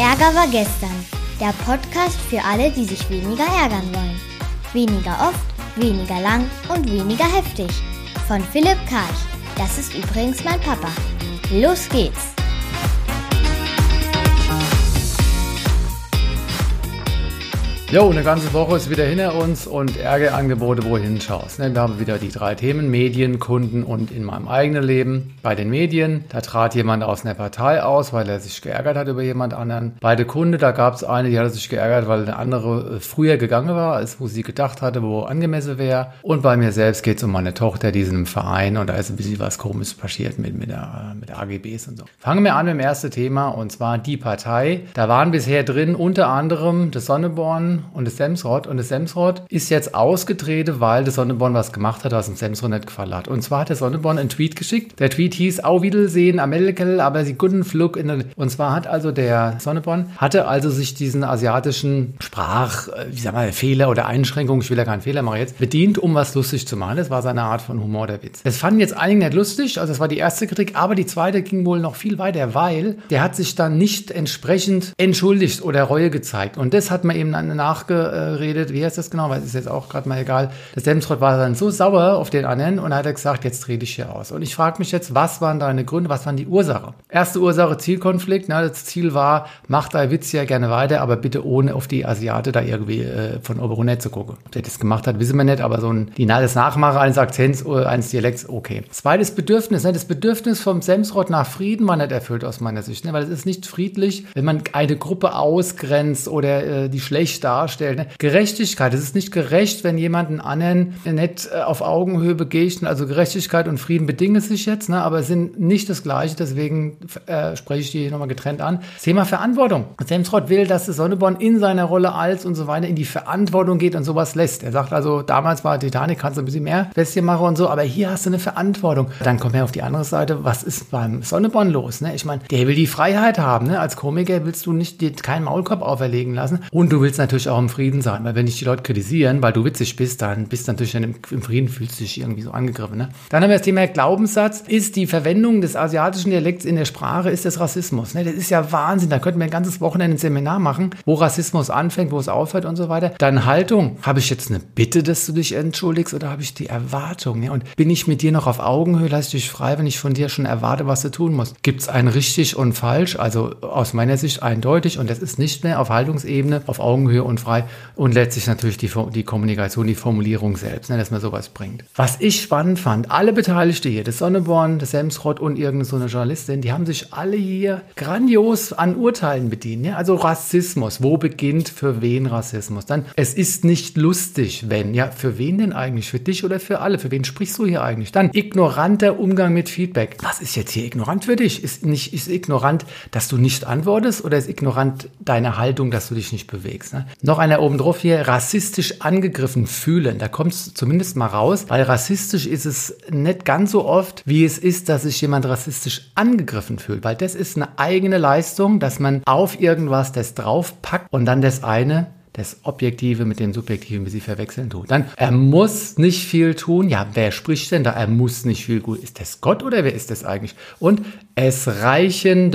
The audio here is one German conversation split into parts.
Ärger war gestern. Der Podcast für alle, die sich weniger ärgern wollen. Weniger oft, weniger lang und weniger heftig. Von Philipp Karch. Das ist übrigens mein Papa. Los geht's! Jo, eine ganze Woche ist wieder hinter uns und Ärgerangebote, wo du hinschaust. Ne? Wir haben wieder die drei Themen, Medien, Kunden und in meinem eigenen Leben. Bei den Medien, da trat jemand aus einer Partei aus, weil er sich geärgert hat über jemand anderen. Bei der Kunde, da gab es eine, die hatte sich geärgert, weil eine andere äh, früher gegangen war, als wo sie gedacht hatte, wo angemessen wäre. Und bei mir selbst geht es um meine Tochter, die ist in Verein und da ist ein bisschen was komisches passiert mit, mit, der, mit der AGBs und so. Fangen wir an mit dem ersten Thema und zwar die Partei. Da waren bisher drin unter anderem das Sonneborn, und das Semsrott. Und das Semsrott ist jetzt ausgetreten, weil der Sonneborn was gemacht hat, was dem Semsrott nicht gefallen hat. Und zwar hat der Sonneborn einen Tweet geschickt. Der Tweet hieß, au Wiedersehen, Amerikel, aber sie guten Flug. In und zwar hat also der Sonneborn, hatte also sich diesen asiatischen Sprach, äh, wie sag mal, Fehler oder Einschränkungen, ich will ja keinen Fehler machen jetzt, bedient, um was lustig zu machen. Das war seine Art von Humor, der Witz. Das fanden jetzt einige nicht lustig, also das war die erste Kritik, aber die zweite ging wohl noch viel weiter, weil der hat sich dann nicht entsprechend entschuldigt oder Reue gezeigt. Und das hat man eben dann nachgeredet, wie heißt das genau, weil es ist jetzt auch gerade mal egal. Der Semsrott war dann so sauer auf den anderen und hat er gesagt, jetzt trete ich hier aus. Und ich frage mich jetzt, was waren deine Gründe, was waren die Ursache? Erste Ursache, Zielkonflikt. Na, das Ziel war, mach dein Witz ja gerne weiter, aber bitte ohne auf die Asiate da irgendwie äh, von Oberhundert zu gucken. Ob der das gemacht hat, wissen wir nicht, aber so ein finales Nachmachen eines Akzents, äh, eines Dialekts, okay. Zweites Bedürfnis, ne, das Bedürfnis vom Semsrott nach Frieden war nicht erfüllt aus meiner Sicht, ne, weil es ist nicht friedlich, wenn man eine Gruppe ausgrenzt oder äh, die schlecht darstellt. Ne? Gerechtigkeit, es ist nicht gerecht, wenn jemand einen anderen nicht äh, auf Augenhöhe begegnet. Also Gerechtigkeit und Frieden bedingen sich jetzt, ne? aber sind nicht das Gleiche. Deswegen äh, spreche ich die hier nochmal getrennt an. Thema Verantwortung. Semsrott will, dass Sonneborn in seiner Rolle als und so weiter in die Verantwortung geht und sowas lässt. Er sagt also, damals war Titanic, kannst du ein bisschen mehr Bestie machen und so, aber hier hast du eine Verantwortung. Dann kommt er auf die andere Seite, was ist beim Sonneborn los? Ne? Ich meine, der will die Freiheit haben. Ne? Als Komiker willst du nicht dir keinen Maulkorb auferlegen lassen und du willst natürlich auch im Frieden sein. Weil wenn dich die Leute kritisieren, weil du witzig bist, dann bist du natürlich im, im Frieden, fühlst du dich irgendwie so angegriffen. Ne? Dann haben wir das Thema Glaubenssatz. Ist die Verwendung des asiatischen Dialekts in der Sprache, ist das Rassismus? Ne? Das ist ja Wahnsinn. Da könnten wir ein ganzes Wochenende ein Seminar machen, wo Rassismus anfängt, wo es aufhört und so weiter. Dann Haltung. Habe ich jetzt eine Bitte, dass du dich entschuldigst oder habe ich die Erwartung? Ne? Und bin ich mit dir noch auf Augenhöhe? Lass ich dich frei, wenn ich von dir schon erwarte, was du tun musst? Gibt es ein richtig und falsch? Also aus meiner Sicht eindeutig und das ist nicht mehr auf Haltungsebene, auf Augenhöhe und frei und letztlich natürlich die, die Kommunikation, die Formulierung selbst, ne, dass man sowas bringt. Was ich spannend fand, alle Beteiligte hier, das Sonneborn, das Semsrott und irgendeine so eine Journalistin, die haben sich alle hier grandios an Urteilen bedient. Ja? Also Rassismus, wo beginnt für wen Rassismus? Dann, es ist nicht lustig, wenn. Ja, für wen denn eigentlich? Für dich oder für alle? Für wen sprichst du hier eigentlich? Dann ignoranter Umgang mit Feedback. Was ist jetzt hier ignorant für dich? Ist, nicht, ist ignorant, dass du nicht antwortest oder ist ignorant deine Haltung, dass du dich nicht bewegst? Ne? Noch einer oben obendrauf hier rassistisch angegriffen fühlen. Da kommt es zumindest mal raus, weil rassistisch ist es nicht ganz so oft, wie es ist, dass sich jemand rassistisch angegriffen fühlt. Weil das ist eine eigene Leistung, dass man auf irgendwas das draufpackt und dann das eine das Objektive mit dem Subjektiven, wie sie verwechseln tut. Dann, er muss nicht viel tun. Ja, wer spricht denn da? Er muss nicht viel gut. Ist das Gott oder wer ist das eigentlich? Und es reichen,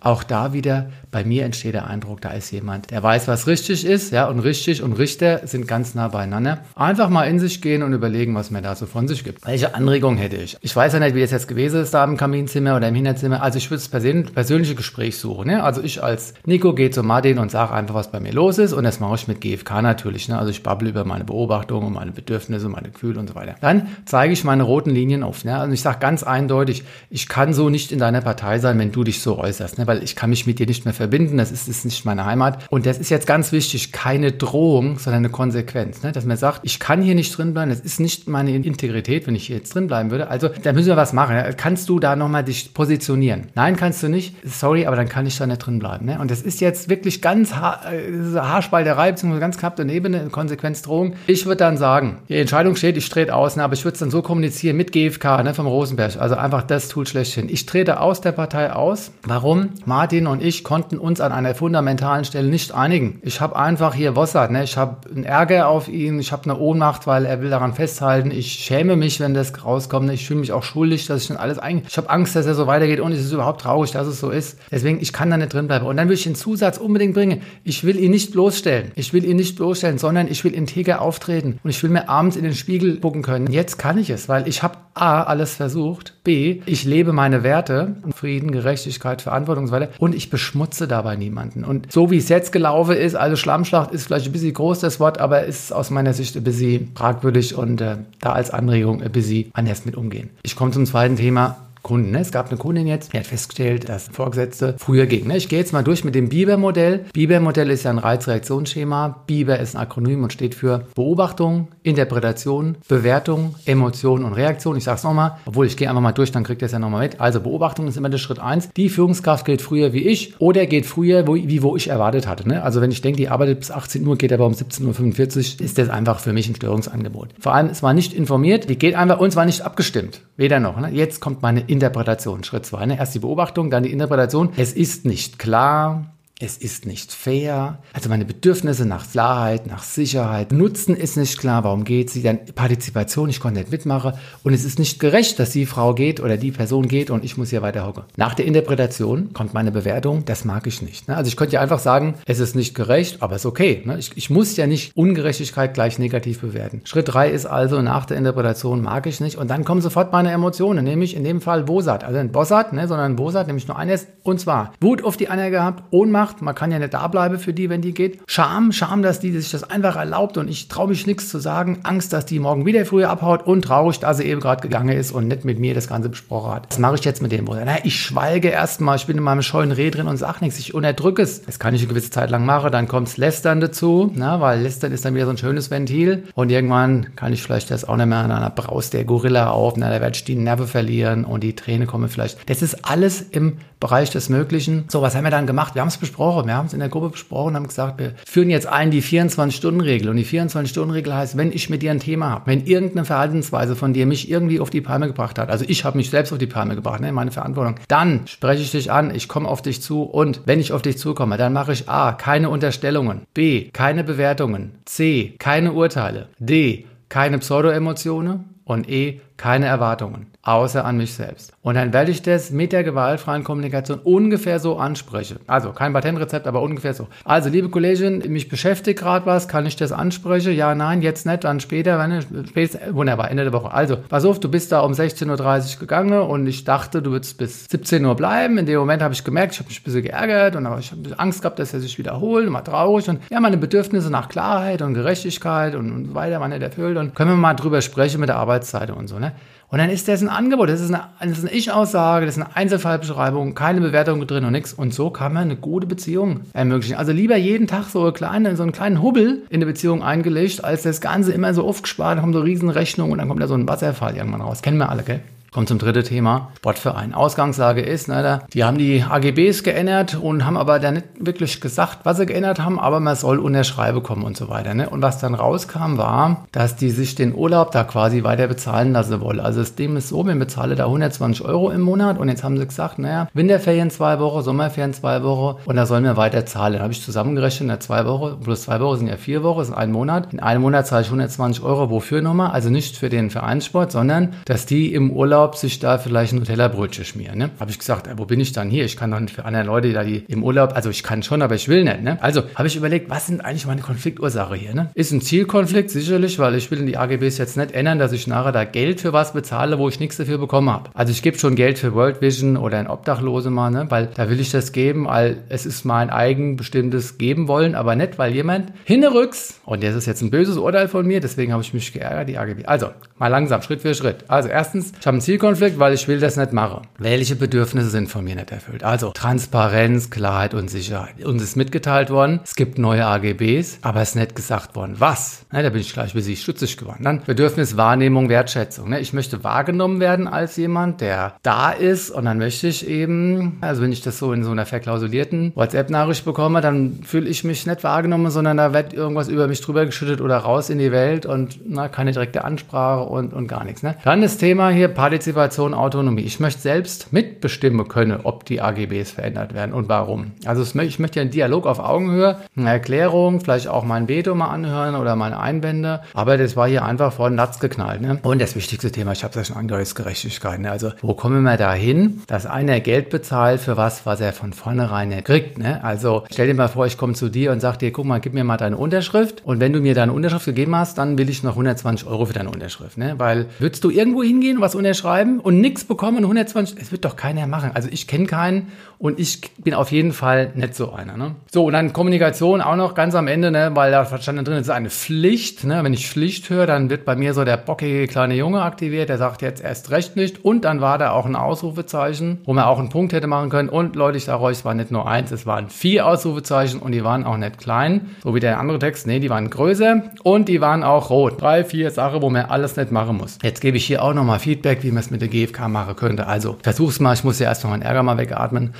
auch da wieder bei mir entsteht der Eindruck, da ist jemand, der weiß, was richtig ist, ja, und richtig und Richter sind ganz nah beieinander. Einfach mal in sich gehen und überlegen, was man da so von sich gibt. Welche Anregung hätte ich? Ich weiß ja nicht, wie das jetzt gewesen ist, da im Kaminzimmer oder im Hinterzimmer. Also ich würde das persönliche Gespräch suchen. Ne? Also ich als Nico gehe zu Martin und sage einfach, was bei mir los ist und das mache ich mit GFK natürlich. Ne? Also ich babble über meine Beobachtungen, meine Bedürfnisse, meine Gefühle und so weiter. Dann zeige ich meine roten Linien auf. Ne? Also ich sage ganz eindeutig, ich kann so nicht in deiner Partei sein, wenn du dich so äußerst, ne? weil ich kann mich mit dir nicht mehr verbinden, das ist, ist nicht meine Heimat. Und das ist jetzt ganz wichtig, keine Drohung, sondern eine Konsequenz. Ne? Dass man sagt, ich kann hier nicht drin bleiben, das ist nicht meine Integrität, wenn ich hier jetzt drin bleiben würde. Also da müssen wir was machen. Kannst du da nochmal dich positionieren? Nein, kannst du nicht. Sorry, aber dann kann ich da nicht drin bleiben. Ne? Und das ist jetzt wirklich ganz haar, äh, Haarspalterei, beziehungsweise ganz knapp daneben eine Konsequenzdrohung. Ich würde dann sagen, die Entscheidung steht, ich trete aus, ne, aber ich würde es dann so kommunizieren mit GfK, ne, vom Rosenberg. Also einfach das Tool schlechthin. Ich trete aus der Partei aus. Warum? Martin und ich konnten uns an einer fundamentalen Stelle nicht einigen. Ich habe einfach hier Wossert, ne? Ich habe einen Ärger auf ihn, ich habe eine Ohnmacht, weil er will daran festhalten. Ich schäme mich, wenn das rauskommt. Ich fühle mich auch schuldig, dass ich dann alles eigentlich. Ich habe Angst, dass er so weitergeht und es ist überhaupt traurig, dass es so ist. Deswegen, ich kann da nicht drin bleiben. Und dann will ich den Zusatz unbedingt bringen. Ich will ihn nicht bloßstellen. Ich will ihn nicht bloßstellen, sondern ich will integer auftreten. Und ich will mir abends in den Spiegel gucken können. Jetzt kann ich es, weil ich habe A, alles versucht. B, ich lebe meine Werte. Frieden, Gerechtigkeit, Verantwortung und so weiter. Und ich beschmutze dabei niemanden. Und so wie es jetzt gelaufen ist, also Schlammschlacht ist vielleicht ein bisschen groß das Wort, aber ist aus meiner Sicht ein bisschen fragwürdig und äh, da als Anregung ein bisschen anders mit umgehen. Ich komme zum zweiten Thema. Kunden. Ne? Es gab eine Kundin jetzt, die hat festgestellt, dass Vorgesetzte früher ging. Ne? Ich gehe jetzt mal durch mit dem Biber-Modell. Biber-Modell ist ja ein Reizreaktionsschema. Biber ist ein Akronym und steht für Beobachtung, Interpretation, Bewertung, Emotion und Reaktion. Ich sage es nochmal, obwohl ich gehe einfach mal durch, dann kriegt ihr es ja nochmal mit. Also Beobachtung ist immer der Schritt eins. Die Führungskraft geht früher wie ich oder geht früher, wo, wie wo ich erwartet hatte. Ne? Also wenn ich denke, die arbeitet bis 18 Uhr, geht aber um 17.45 Uhr, ist das einfach für mich ein Störungsangebot. Vor allem, es war nicht informiert, die geht einfach und es war nicht abgestimmt. Weder noch. Ne? Jetzt kommt meine Interpretation. Schritt zwei. Ne? Erst die Beobachtung, dann die Interpretation. Es ist nicht klar, es ist nicht fair. Also meine Bedürfnisse nach Klarheit, nach Sicherheit, Nutzen ist nicht klar, warum geht sie, dann Partizipation, ich konnte nicht mitmachen und es ist nicht gerecht, dass die Frau geht oder die Person geht und ich muss hier weiter hocken. Nach der Interpretation kommt meine Bewertung, das mag ich nicht. Ne? Also ich könnte ja einfach sagen, es ist nicht gerecht, aber es ist okay. Ne? Ich, ich muss ja nicht Ungerechtigkeit gleich negativ bewerten. Schritt drei ist also, nach der Interpretation mag ich nicht und dann kommen sofort meine Emotionen, nämlich in dem Fall Bosat, also ein Bossat, ne, sondern Bosat, nämlich nur eines und zwar Wut auf die andere gehabt, Ohnmacht, macht. Man kann ja nicht da bleiben für die, wenn die geht. Scham, Scham, dass die sich das einfach erlaubt und ich traue mich nichts zu sagen. Angst, dass die morgen wieder früher abhaut und traurig, dass sie eben gerade gegangen ist und nicht mit mir das Ganze besprochen hat. Was mache ich jetzt mit dem? Na, ich schweige erstmal, ich bin in meinem scheuen Reh drin und sage nichts, ich unterdrücke es. Das kann ich eine gewisse Zeit lang machen, dann kommt Lästern dazu, na, weil Lästern ist dann wieder so ein schönes Ventil und irgendwann kann ich vielleicht das auch nicht mehr, dann braust der Gorilla auf, na, da werde ich die Nerven verlieren und die Träne kommen vielleicht. Das ist alles im Bereich des Möglichen. So, was haben wir dann gemacht? Wir haben es besprochen. Wir haben es in der Gruppe besprochen und haben gesagt, wir führen jetzt ein die 24-Stunden-Regel. Und die 24-Stunden-Regel heißt, wenn ich mit dir ein Thema habe, wenn irgendeine Verhaltensweise von dir mich irgendwie auf die Palme gebracht hat, also ich habe mich selbst auf die Palme gebracht, ne, meine Verantwortung, dann spreche ich dich an, ich komme auf dich zu und wenn ich auf dich zukomme, dann mache ich A, keine Unterstellungen, B, keine Bewertungen, C, keine Urteile, D, keine Pseudo-Emotionen und E, keine Erwartungen, außer an mich selbst. Und dann werde ich das mit der gewaltfreien Kommunikation ungefähr so ansprechen. Also kein Patentrezept, aber ungefähr so. Also liebe Kollegin, mich beschäftigt gerade was, kann ich das ansprechen? Ja, nein, jetzt nicht, dann später, wenn ich, spätestens, wunderbar, Ende der Woche. Also, pass auf, du bist da um 16.30 Uhr gegangen und ich dachte, du würdest bis 17 Uhr bleiben. In dem Moment habe ich gemerkt, ich habe mich ein bisschen geärgert und ich habe Angst gehabt, dass er sich wiederholt und war traurig und ja, meine Bedürfnisse nach Klarheit und Gerechtigkeit und, und so weiter waren nicht erfüllt und können wir mal drüber sprechen mit der Arbeitszeit und so, ne? Und dann ist das ein Angebot, das ist eine, eine Ich-Aussage, das ist eine Einzelfallbeschreibung, keine Bewertung drin und nichts. Und so kann man eine gute Beziehung ermöglichen. Also lieber jeden Tag so, kleine, so einen kleinen Hubbel in der Beziehung eingelegt, als das Ganze immer so aufgespart, dann kommt so eine Riesenrechnung und dann kommt da so ein Wasserfall irgendwann raus. Kennen wir alle, gell? Kommt zum dritten Thema, Sportverein. Ausgangslage ist, ne, die haben die AGBs geändert und haben aber dann nicht wirklich gesagt, was sie geändert haben, aber man soll unterschreiben kommen und so weiter. Ne? Und was dann rauskam, war, dass die sich den Urlaub da quasi weiter bezahlen lassen wollen. Also das Ding ist so, wir bezahlen da 120 Euro im Monat und jetzt haben sie gesagt, naja, Winterferien zwei Wochen, Sommerferien zwei Wochen und da sollen wir weiter zahlen. Dann habe ich zusammengerechnet, na, zwei Wochen plus zwei Wochen sind ja vier Wochen, ist ein Monat. In einem Monat zahle ich 120 Euro. Wofür nochmal? Also nicht für den Vereinssport, sondern dass die im Urlaub Urlaub sich da vielleicht ein Nutella-Brötchen schmieren. Ne? Habe ich gesagt, ey, wo bin ich dann hier? Ich kann doch nicht für andere Leute, da die im Urlaub, also ich kann schon, aber ich will nicht. Ne? Also habe ich überlegt, was sind eigentlich meine Konfliktursache hier? Ne? Ist ein Zielkonflikt sicherlich, weil ich will in die AGBs jetzt nicht ändern, dass ich nachher da Geld für was bezahle, wo ich nichts dafür bekommen habe. Also ich gebe schon Geld für World Vision oder ein Obdachlose mal, ne? weil da will ich das geben, weil es ist mein eigenbestimmtes Geben wollen, aber nicht, weil jemand hinterrücks, und das ist jetzt ein böses Urteil von mir, deswegen habe ich mich geärgert, die AGB. Also, mal langsam, Schritt für Schritt. Also erstens, ich habe ein Ziel Zielkonflikt, weil ich will das nicht machen. Welche Bedürfnisse sind von mir nicht erfüllt? Also Transparenz, Klarheit und Sicherheit. Uns ist mitgeteilt worden, es gibt neue AGBs, aber es ist nicht gesagt worden, was. Ne, da bin ich gleich wie Sie stutzig geworden. Dann Bedürfnis, Wahrnehmung, Wertschätzung. Ne, ich möchte wahrgenommen werden als jemand, der da ist und dann möchte ich eben, also wenn ich das so in so einer verklausulierten WhatsApp-Nachricht bekomme, dann fühle ich mich nicht wahrgenommen, sondern da wird irgendwas über mich drüber geschüttet oder raus in die Welt und na, keine direkte Ansprache und, und gar nichts. Ne? Dann das Thema hier Partizipation, Autonomie. Ich möchte selbst mitbestimmen können, ob die AGBs verändert werden und warum. Also ich möchte ja einen Dialog auf Augenhöhe, eine Erklärung, vielleicht auch mein Veto mal anhören oder meine Einwände. Aber das war hier einfach vor den Latz geknallt. Ne? Und das wichtigste Thema, ich habe es ja schon angehört, ist Gerechtigkeit. Ne? Also wo kommen wir dahin, dass einer Geld bezahlt für was, was er von vornherein nicht kriegt. Ne? Also stell dir mal vor, ich komme zu dir und sage dir, guck mal, gib mir mal deine Unterschrift. Und wenn du mir deine Unterschrift gegeben hast, dann will ich noch 120 Euro für deine Unterschrift. Ne? Weil würdest du irgendwo hingehen, was unterschreiben und nichts bekommen und 120, es wird doch keiner machen. Also ich kenne keinen und ich bin auf jeden Fall nicht so einer. Ne? So, und dann Kommunikation auch noch ganz am Ende, ne? weil da stand drin, es ist eine Pflicht. Ne? Wenn ich Pflicht höre, dann wird bei mir so der bockige kleine Junge aktiviert, der sagt jetzt erst recht nicht. Und dann war da auch ein Ausrufezeichen, wo man auch einen Punkt hätte machen können. Und Leute, ich sage euch, es war nicht nur eins, es waren vier Ausrufezeichen und die waren auch nicht klein, so wie der andere Text. Nee, die waren größer und die waren auch rot. Drei, vier Sachen, wo man alles nicht machen muss. Jetzt gebe ich hier auch nochmal Feedback, wie es mit der GFK machen könnte. Also versuch's mal, ich muss ja erstmal meinen Ärger mal wegatmen.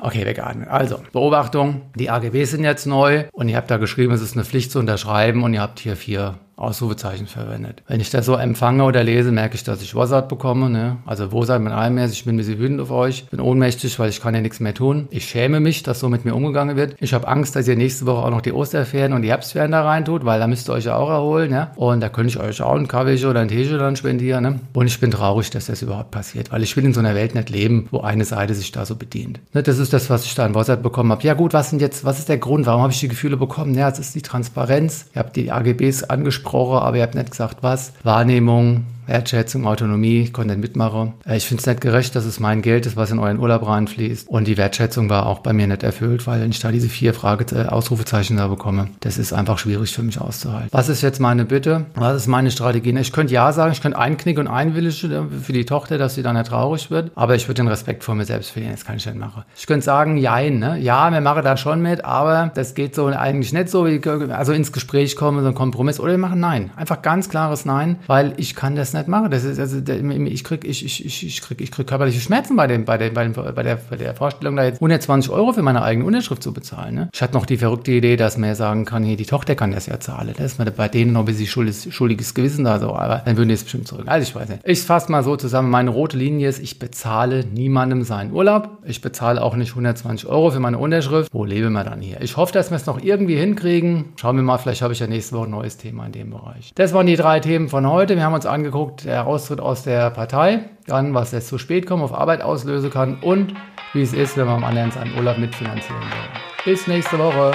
Okay, wegatmen. Also, Beobachtung, die AGBs sind jetzt neu und ihr habt da geschrieben, es ist eine Pflicht zu unterschreiben und ihr habt hier vier Ausrufezeichen verwendet. Wenn ich das so empfange oder lese, merke ich, dass ich Wossart bekomme. Ne? Also Wossart mit allem. Ich bin ein bisschen wütend auf euch. Bin ohnmächtig, weil ich kann ja nichts mehr tun. Ich schäme mich, dass so mit mir umgegangen wird. Ich habe Angst, dass ihr nächste Woche auch noch die Osterferien und die Herbstferien da rein tut, weil da müsst ihr euch ja auch erholen. Ja? Und da könnte ich euch auch einen Kaffee oder einen Tee dann spendieren. Ne? Und ich bin traurig, dass das überhaupt passiert, weil ich will in so einer Welt nicht leben, wo eine Seite sich da so bedient. Ne? Das ist das, was ich da in Wossart bekommen habe. Ja gut, was sind jetzt, was ist der Grund? Warum habe ich die Gefühle bekommen? Ja, es ist die Transparenz. Ihr habt die AGBs angesprochen, aber ihr habt nicht gesagt was. Wahrnehmung, Wertschätzung, Autonomie, nicht mitmachen. Äh, ich finde es nicht gerecht, dass es mein Geld ist, was in euren Urlaub reinfließt. Und die Wertschätzung war auch bei mir nicht erfüllt, weil ich da diese vier Frage äh, Ausrufezeichen da bekomme, das ist einfach schwierig für mich auszuhalten. Was ist jetzt meine Bitte? Was ist meine Strategie? Ich könnte ja sagen, ich könnte einknicken und einwilligen für die Tochter, dass sie dann nicht traurig wird, aber ich würde den Respekt vor mir selbst verlieren. Das kann ich nicht machen. Ich könnte sagen, jein, ne? ja, wir machen da schon mit, aber das geht so eigentlich nicht so, also ins Gespräch kommen, so ein Kompromiss. Oder wir machen Nein. Einfach ganz klares Nein, weil ich kann das nicht machen. Das ist, also, ich krieg, ich, ich, ich, krieg, ich krieg körperliche Schmerzen bei dem, bei dem, bei dem, bei der, bei der Vorstellung, da jetzt 120 Euro für meine eigene Unterschrift zu bezahlen. Ne? Ich hatte noch die verrückte Idee, dass man sagen kann, hier, die Tochter kann das ja zahlen. Das ist mir bei denen noch ein bisschen schuldiges, schuldiges Gewissen da so, aber dann würden die es bestimmt zurück. Also ich weiß nicht. Ich fasse mal so zusammen, meine rote Linie ist, ich bezahle niemandem seinen Urlaub. Ich bezahle auch nicht 120 Euro für meine Unterschrift. Wo leben wir dann hier? Ich hoffe, dass wir es noch irgendwie hinkriegen. Schauen wir mal, vielleicht habe ich ja nächste Woche ein neues Thema in dem Bereich. Das waren die drei Themen von heute. Wir haben uns angeguckt, der Austritt aus der Partei, dann was jetzt zu spät kommt, auf Arbeit auslösen kann und wie es ist, wenn man am anderen seinen Urlaub mitfinanzieren will. Bis nächste Woche.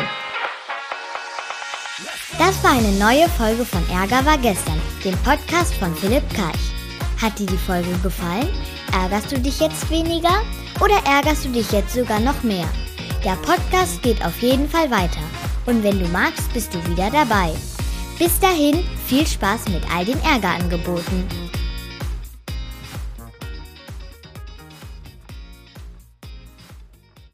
Das war eine neue Folge von Ärger war gestern, dem Podcast von Philipp Karch. Hat dir die Folge gefallen? Ärgerst du dich jetzt weniger oder ärgerst du dich jetzt sogar noch mehr? Der Podcast geht auf jeden Fall weiter. Und wenn du magst, bist du wieder dabei. Bis dahin, viel Spaß mit all den Ärgerangeboten.